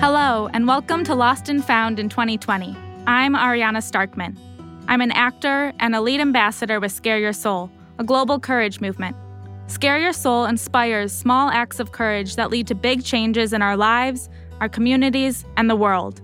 Hello, and welcome to Lost and Found in 2020. I'm Ariana Starkman. I'm an actor and a lead ambassador with Scare Your Soul, a global courage movement. Scare Your Soul inspires small acts of courage that lead to big changes in our lives, our communities, and the world.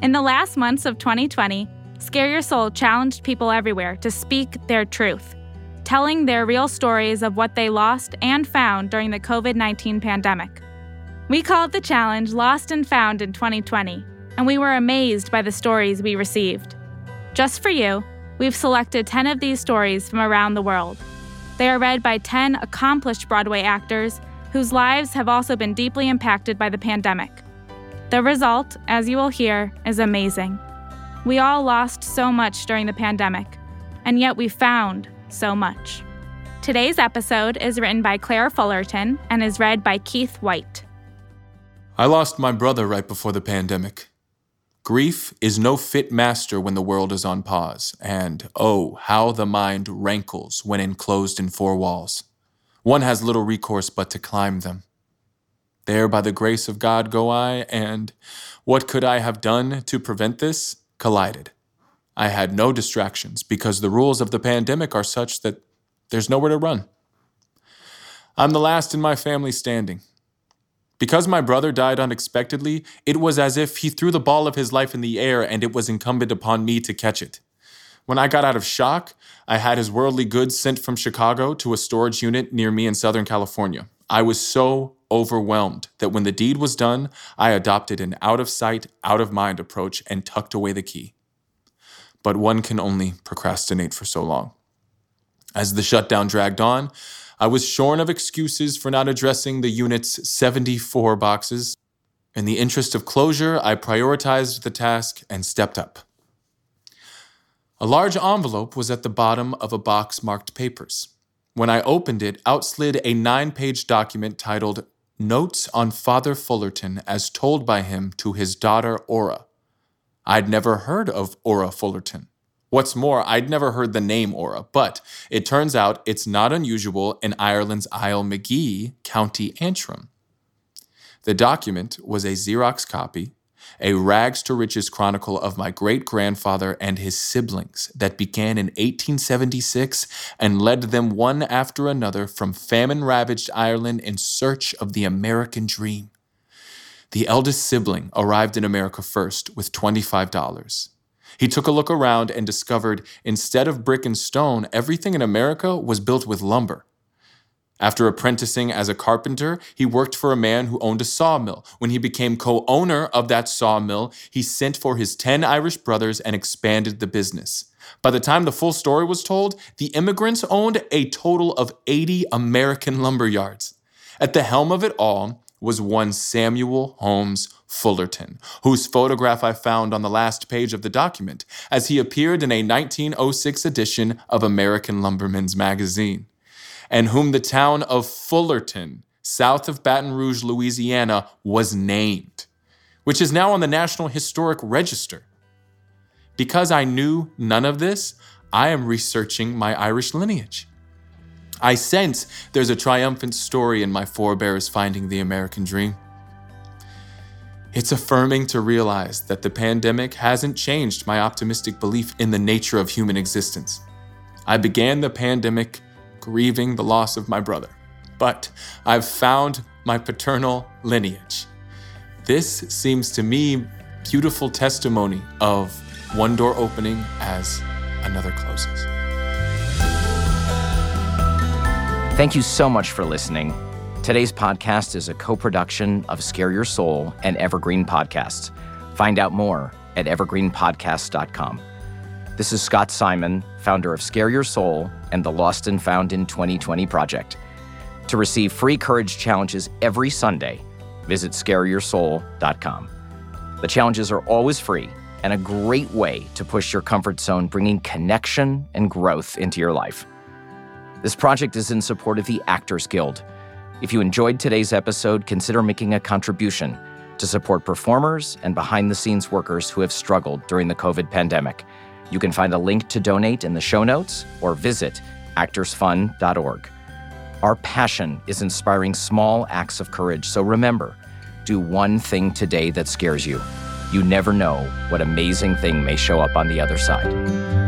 In the last months of 2020, Scare Your Soul challenged people everywhere to speak their truth, telling their real stories of what they lost and found during the COVID 19 pandemic. We called the challenge Lost and Found in 2020, and we were amazed by the stories we received. Just for you, we've selected 10 of these stories from around the world. They are read by 10 accomplished Broadway actors whose lives have also been deeply impacted by the pandemic. The result, as you will hear, is amazing. We all lost so much during the pandemic, and yet we found so much. Today's episode is written by Claire Fullerton and is read by Keith White. I lost my brother right before the pandemic. Grief is no fit master when the world is on pause, and oh, how the mind rankles when enclosed in four walls. One has little recourse but to climb them. There, by the grace of God, go I, and what could I have done to prevent this? Collided. I had no distractions because the rules of the pandemic are such that there's nowhere to run. I'm the last in my family standing. Because my brother died unexpectedly, it was as if he threw the ball of his life in the air and it was incumbent upon me to catch it. When I got out of shock, I had his worldly goods sent from Chicago to a storage unit near me in Southern California. I was so overwhelmed that when the deed was done, I adopted an out of sight, out of mind approach and tucked away the key. But one can only procrastinate for so long. As the shutdown dragged on, I was shorn of excuses for not addressing the unit's 74 boxes. In the interest of closure, I prioritized the task and stepped up. A large envelope was at the bottom of a box marked papers. When I opened it, out slid a nine page document titled Notes on Father Fullerton as told by him to his daughter Aura. I'd never heard of Aura Fullerton. What's more, I'd never heard the name Aura, but it turns out it's not unusual in Ireland's Isle McGee, County Antrim. The document was a Xerox copy, a rags to riches chronicle of my great grandfather and his siblings that began in 1876 and led them one after another from famine ravaged Ireland in search of the American dream. The eldest sibling arrived in America first with $25. He took a look around and discovered instead of brick and stone, everything in America was built with lumber. After apprenticing as a carpenter, he worked for a man who owned a sawmill. When he became co owner of that sawmill, he sent for his 10 Irish brothers and expanded the business. By the time the full story was told, the immigrants owned a total of 80 American lumber yards. At the helm of it all was one Samuel Holmes Fullerton, whose photograph I found on the last page of the document, as he appeared in a 1906 edition of American Lumberman's magazine, and whom the town of Fullerton, south of Baton Rouge, Louisiana, was named, which is now on the National Historic Register. Because I knew none of this, I am researching my Irish lineage. I sense there's a triumphant story in my forebears finding the American dream. It's affirming to realize that the pandemic hasn't changed my optimistic belief in the nature of human existence. I began the pandemic grieving the loss of my brother, but I've found my paternal lineage. This seems to me beautiful testimony of one door opening as another closes. Thank you so much for listening. Today's podcast is a co production of Scare Your Soul and Evergreen Podcasts. Find out more at evergreenpodcasts.com. This is Scott Simon, founder of Scare Your Soul and the Lost and Found in 2020 project. To receive free courage challenges every Sunday, visit scareyoursoul.com. The challenges are always free and a great way to push your comfort zone, bringing connection and growth into your life. This project is in support of the Actors Guild if you enjoyed today's episode, consider making a contribution to support performers and behind the scenes workers who have struggled during the COVID pandemic. You can find a link to donate in the show notes or visit actorsfund.org. Our passion is inspiring small acts of courage, so remember Do one thing today that scares you. You never know what amazing thing may show up on the other side.